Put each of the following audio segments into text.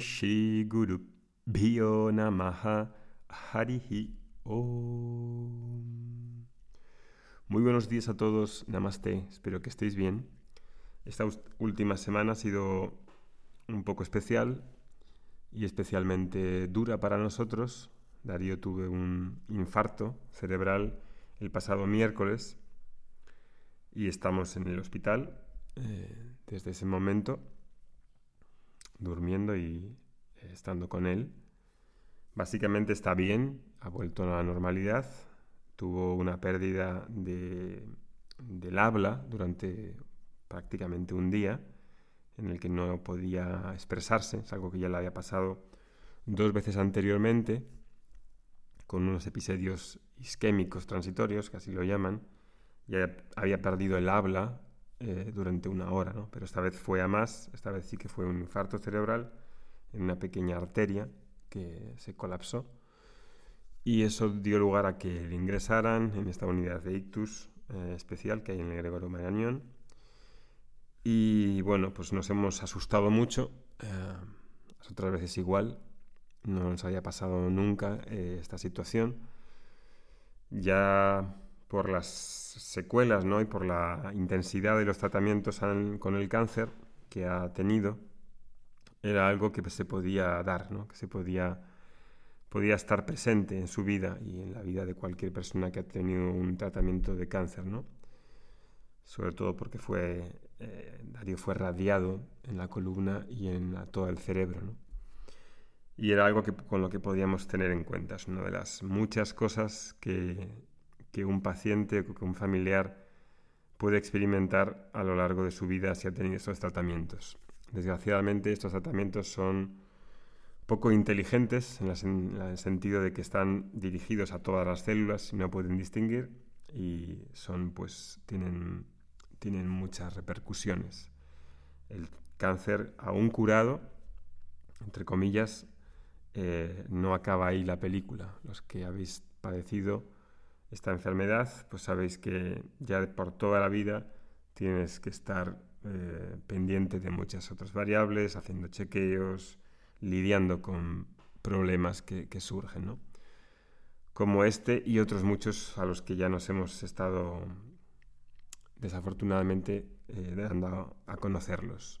Shri Guru Namaha Harihi Om. Muy buenos días a todos, Namaste, espero que estéis bien. Esta última semana ha sido un poco especial y especialmente dura para nosotros. Darío tuve un infarto cerebral el pasado miércoles y estamos en el hospital eh, desde ese momento, durmiendo y eh, estando con él. Básicamente está bien, ha vuelto a la normalidad, tuvo una pérdida de, del habla durante prácticamente un día en el que no podía expresarse, es algo que ya le había pasado dos veces anteriormente, con unos episodios isquémicos transitorios, que así lo llaman, ya había perdido el habla eh, durante una hora, ¿no? pero esta vez fue a más, esta vez sí que fue un infarto cerebral en una pequeña arteria que se colapsó y eso dio lugar a que le ingresaran en esta unidad de ictus eh, especial que hay en el Gregorio Marañón y bueno, pues nos hemos asustado mucho, eh, otras veces igual, no nos había pasado nunca esta situación. Ya por las secuelas ¿no? y por la intensidad de los tratamientos con el cáncer que ha tenido, era algo que se podía dar, ¿no? que se podía, podía estar presente en su vida y en la vida de cualquier persona que ha tenido un tratamiento de cáncer. ¿no? Sobre todo porque fue, eh, fue radiado en la columna y en todo el cerebro. ¿no? Y era algo que, con lo que podíamos tener en cuenta. Es una de las muchas cosas que que un paciente o que un familiar puede experimentar a lo largo de su vida si ha tenido estos tratamientos. Desgraciadamente estos tratamientos son poco inteligentes en, el sentido de que están dirigidos a todas las células y no pueden distinguir y son pues tienen, tienen muchas repercusiones. El cáncer aún curado, entre comillas, eh, no acaba ahí la película. Los que habéis padecido esta enfermedad, pues sabéis que ya por toda la vida tienes que estar eh, pendiente de muchas otras variables, haciendo chequeos, lidiando con problemas que, surgen, ¿no? Como este y otros muchos a los que ya nos hemos estado desafortunadamente eh, dando a conocerlos.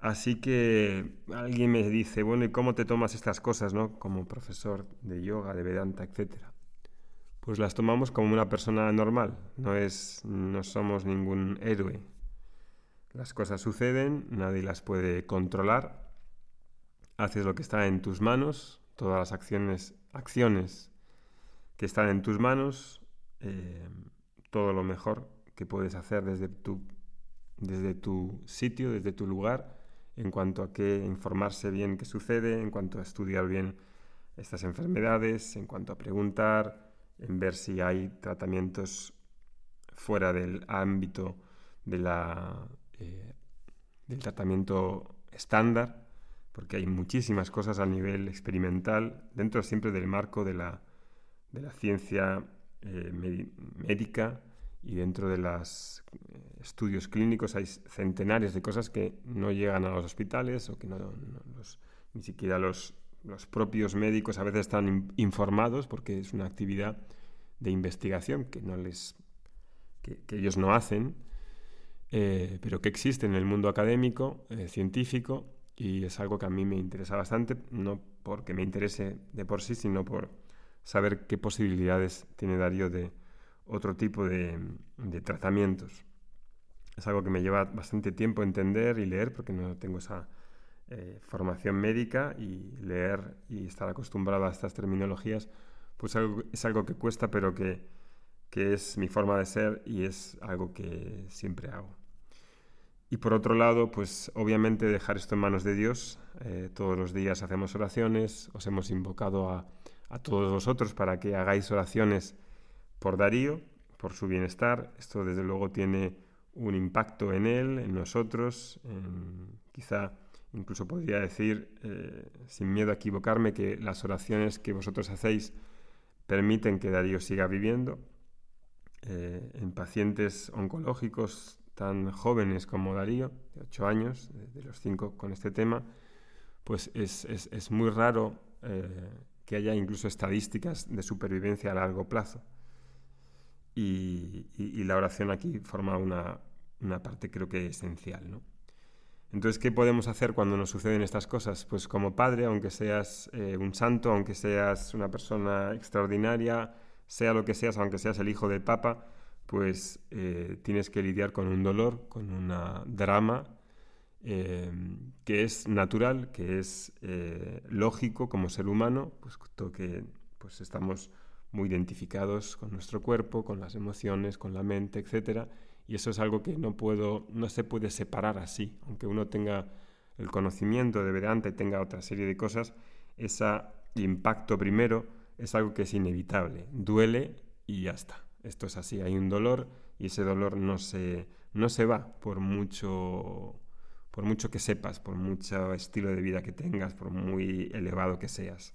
Así que alguien me dice, bueno, ¿y cómo te tomas estas cosas, no? Como profesor de yoga, de Vedanta, etcétera pues las tomamos como una persona normal, no, es, no somos ningún héroe. Las cosas suceden, nadie las puede controlar, haces lo que está en tus manos, todas las acciones, acciones que están en tus manos, eh, todo lo mejor que puedes hacer desde tu, desde tu sitio, desde tu lugar, en cuanto a qué informarse bien qué sucede, en cuanto a estudiar bien estas enfermedades, en cuanto a preguntar, en ver si hay tratamientos fuera del ámbito de la, eh, del tratamiento estándar, porque hay muchísimas cosas a nivel experimental, dentro siempre del marco de la, de la ciencia eh, médica y dentro de los eh, estudios clínicos. Hay centenares de cosas que no llegan a los hospitales o que no, ni siquiera los los propios médicos a veces están informados porque es una actividad de investigación que, no les, que, ellos no hacen, eh, pero que existe en el mundo académico, eh, científico, y es algo que a mí me interesa bastante, no porque me interese de por sí, sino por saber qué posibilidades tiene Darío de otro tipo de, de tratamientos. Es algo que me lleva bastante tiempo entender y leer porque no tengo esa eh, formación médica y leer y estar acostumbrado a estas terminologías, pues es algo que cuesta, pero que, que es mi forma de ser y es algo que siempre hago. Y por otro lado, pues obviamente dejar esto en manos de Dios. Eh, todos los días hacemos oraciones, os hemos invocado a, a, todos vosotros para que hagáis oraciones por Darío, por su bienestar. Esto desde luego tiene un impacto en él, en nosotros, quizá Incluso podría decir, eh, sin miedo a equivocarme, que las oraciones que vosotros hacéis permiten que Darío siga viviendo. Eh, en pacientes oncológicos tan jóvenes como Darío, de 8 años, de los 5 con este tema, pues es, muy raro eh, que haya incluso estadísticas de supervivencia a largo plazo. Y, la oración aquí forma una, parte creo que esencial. ¿no? Entonces, ¿qué podemos hacer cuando nos suceden estas cosas? Pues como padre, aunque seas eh, un santo, aunque seas una persona extraordinaria, sea lo que seas, aunque seas el hijo del Papa, pues eh, tienes que lidiar con un dolor, con un drama eh, que es natural, que es lógico como ser humano, puesto que pues estamos muy identificados con nuestro cuerpo, con las emociones, con la mente, etcétera, y eso es algo que no puedo, no se puede separar así, aunque uno tenga el conocimiento de Vedanta y tenga otra serie de cosas, ese impacto primero es algo que es inevitable, duele y ya está. Esto es así, hay un dolor y ese dolor no se, no se va por mucho, por mucho que sepas, por mucho estilo de vida que tengas, por muy elevado que seas.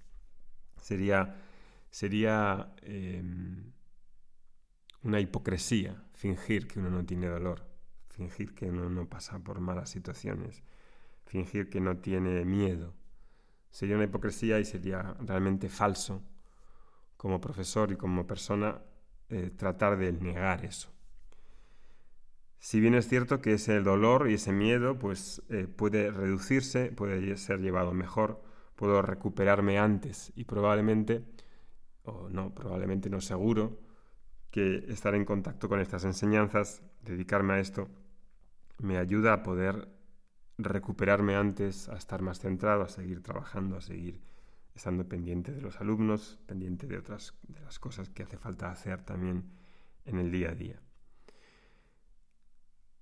Sería, sería em, una hipocresía fingir que uno no tiene dolor, fingir que uno no pasa por malas situaciones, fingir que no tiene miedo. Sería una hipocresía y sería realmente falso como profesor y como persona eh, tratar de negar eso. Si bien es cierto que ese dolor y ese miedo pues, eh, puede reducirse, puede ser llevado mejor, puedo recuperarme antes y probablemente, o no, probablemente no seguro, que estar en contacto con estas enseñanzas, dedicarme a esto, me ayuda a poder recuperarme antes, a estar más centrado, a seguir trabajando, a seguir estando pendiente de los alumnos, pendiente de otras de las cosas que hace falta hacer también en el día a día.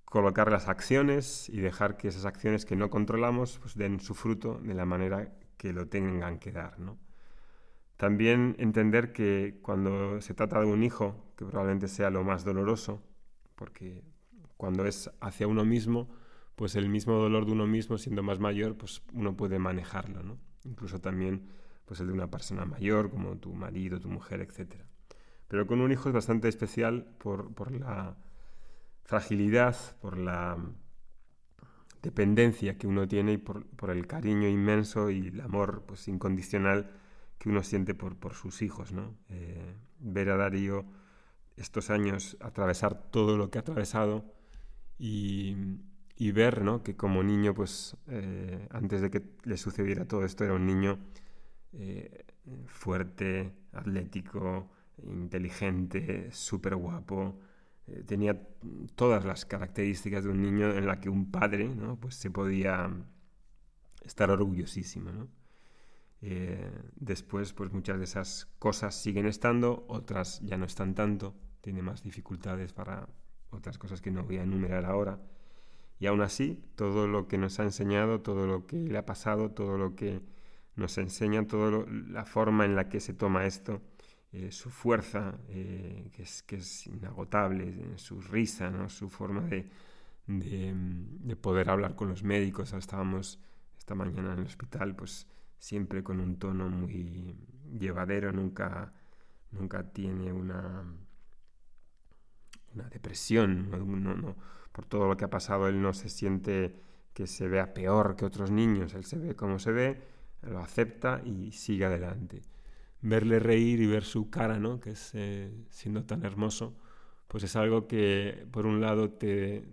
Colocar las acciones y dejar que esas acciones que no controlamos pues den su fruto de la manera que lo tengan que dar, ¿no? También entender que cuando se trata de un hijo, que probablemente sea lo más doloroso, porque cuando es hacia uno mismo, pues el mismo dolor de uno mismo, siendo más mayor, pues uno puede manejarlo, ¿no? Incluso también pues el de una persona mayor, como tu marido, tu mujer, etc. Pero con un hijo es bastante especial por, la fragilidad, por la dependencia que uno tiene y por, el cariño inmenso y el amor pues, incondicional que uno siente por, por sus hijos, ¿no? Eh, ver a Darío estos años atravesar todo lo que ha atravesado y, ver, ¿no? Que como niño, pues eh, antes de que le sucediera todo esto, era un niño eh, fuerte, atlético, inteligente, súper guapo. tenía todas las características de un niño en la que un padre, ¿no? Pues se podía estar orgullosísimo. Eh, después, pues muchas de esas cosas siguen estando, otras ya no están tanto, tiene más dificultades para otras cosas que no voy a enumerar ahora. Y aún así, todo lo que nos ha enseñado, todo lo que le ha pasado, todo lo que nos enseña, toda la forma en la que se toma esto, eh, su fuerza, eh, que, es, que es inagotable, su risa, ¿no? su forma de, de, de, poder hablar con los médicos. Estábamos esta mañana en el hospital, pues siempre con un tono muy llevadero, nunca, nunca tiene una, una depresión, no, por todo lo que ha pasado él no se siente que se vea peor que otros niños, él se ve como se ve, lo acepta y sigue adelante. Verle reír y ver su cara, ¿no? que es eh, siendo tan hermoso, pues es algo que por un lado te,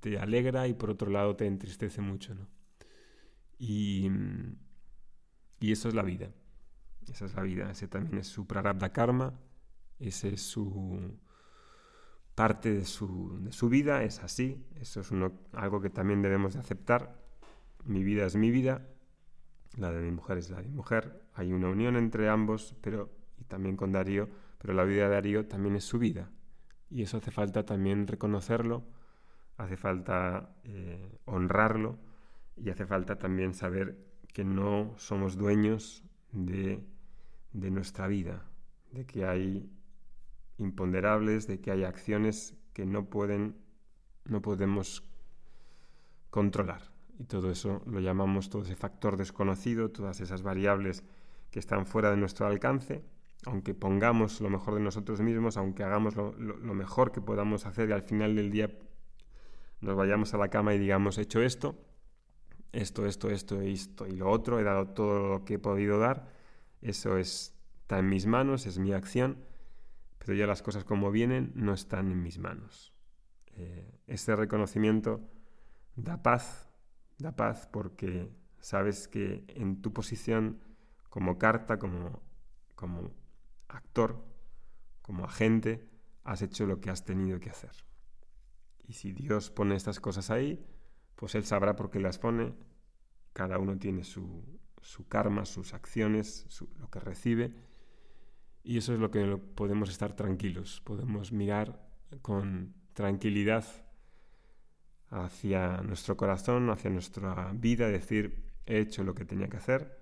te alegra y por otro lado te entristece mucho. ¿no? Y, y eso es la vida. Esa es la vida. Ese también es su prarabdha karma. Ese es su parte de su, de su vida. Es así. Eso es algo que también debemos de aceptar. Mi vida es mi vida. La de mi mujer es la de mi mujer. Hay una unión entre ambos, pero y también con Darío. Pero la vida de Darío también es su vida. Y eso hace falta también reconocerlo. Hace falta eh, honrarlo. Y hace falta también saber que no somos dueños de, nuestra vida, de que hay imponderables, de que hay acciones que no pueden, no podemos controlar. Y todo eso lo llamamos todo ese factor desconocido, todas esas variables que están fuera de nuestro alcance, aunque pongamos lo mejor de nosotros mismos, aunque hagamos lo, lo mejor que podamos hacer y al final del día nos vayamos a la cama y digamos hecho esto, esto, esto, esto, esto y lo otro, he dado todo lo que he podido dar, eso está en mis manos, es mi acción, pero ya las cosas como vienen no están en mis manos. Eh, ese reconocimiento da paz, da paz porque sabes que en tu posición como carta, como, como actor, como agente, has hecho lo que has tenido que hacer. Y si Dios pone estas cosas ahí, pues Él sabrá por qué las pone. Cada uno tiene su, su karma, sus acciones, lo que recibe. Y eso es lo que podemos estar tranquilos, podemos mirar con tranquilidad hacia nuestro corazón, hacia nuestra vida, decir, he hecho lo que tenía que hacer,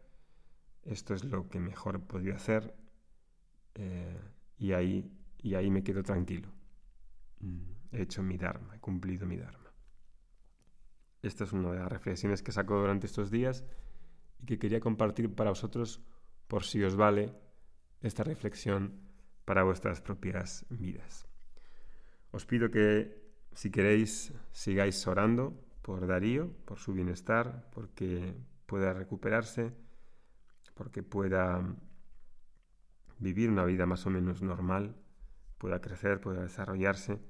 esto es lo que mejor he podido hacer eh, y, ahí, y ahí me quedo tranquilo. Mm, he hecho mi Dharma, he cumplido mi Dharma. Esta es una de las reflexiones que saco durante estos días y que quería compartir para vosotros por si os vale esta reflexión para vuestras propias vidas. Os pido que, si queréis, sigáis orando por Darío, por su bienestar, porque pueda recuperarse, porque pueda vivir una vida más o menos normal, pueda crecer, pueda desarrollarse,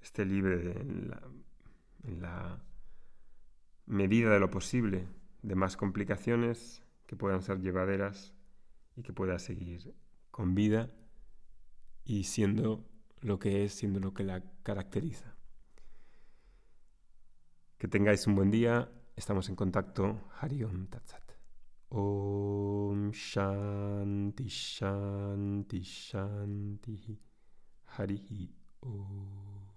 esté libre en la, en la medida de lo posible de más complicaciones que puedan ser llevaderas y que pueda seguir con vida y siendo lo que es, siendo lo que la caracteriza. Que tengáis un buen día. Estamos en contacto. Hariom Tatsat. Om Shanti Shanti Shanti Hari Om.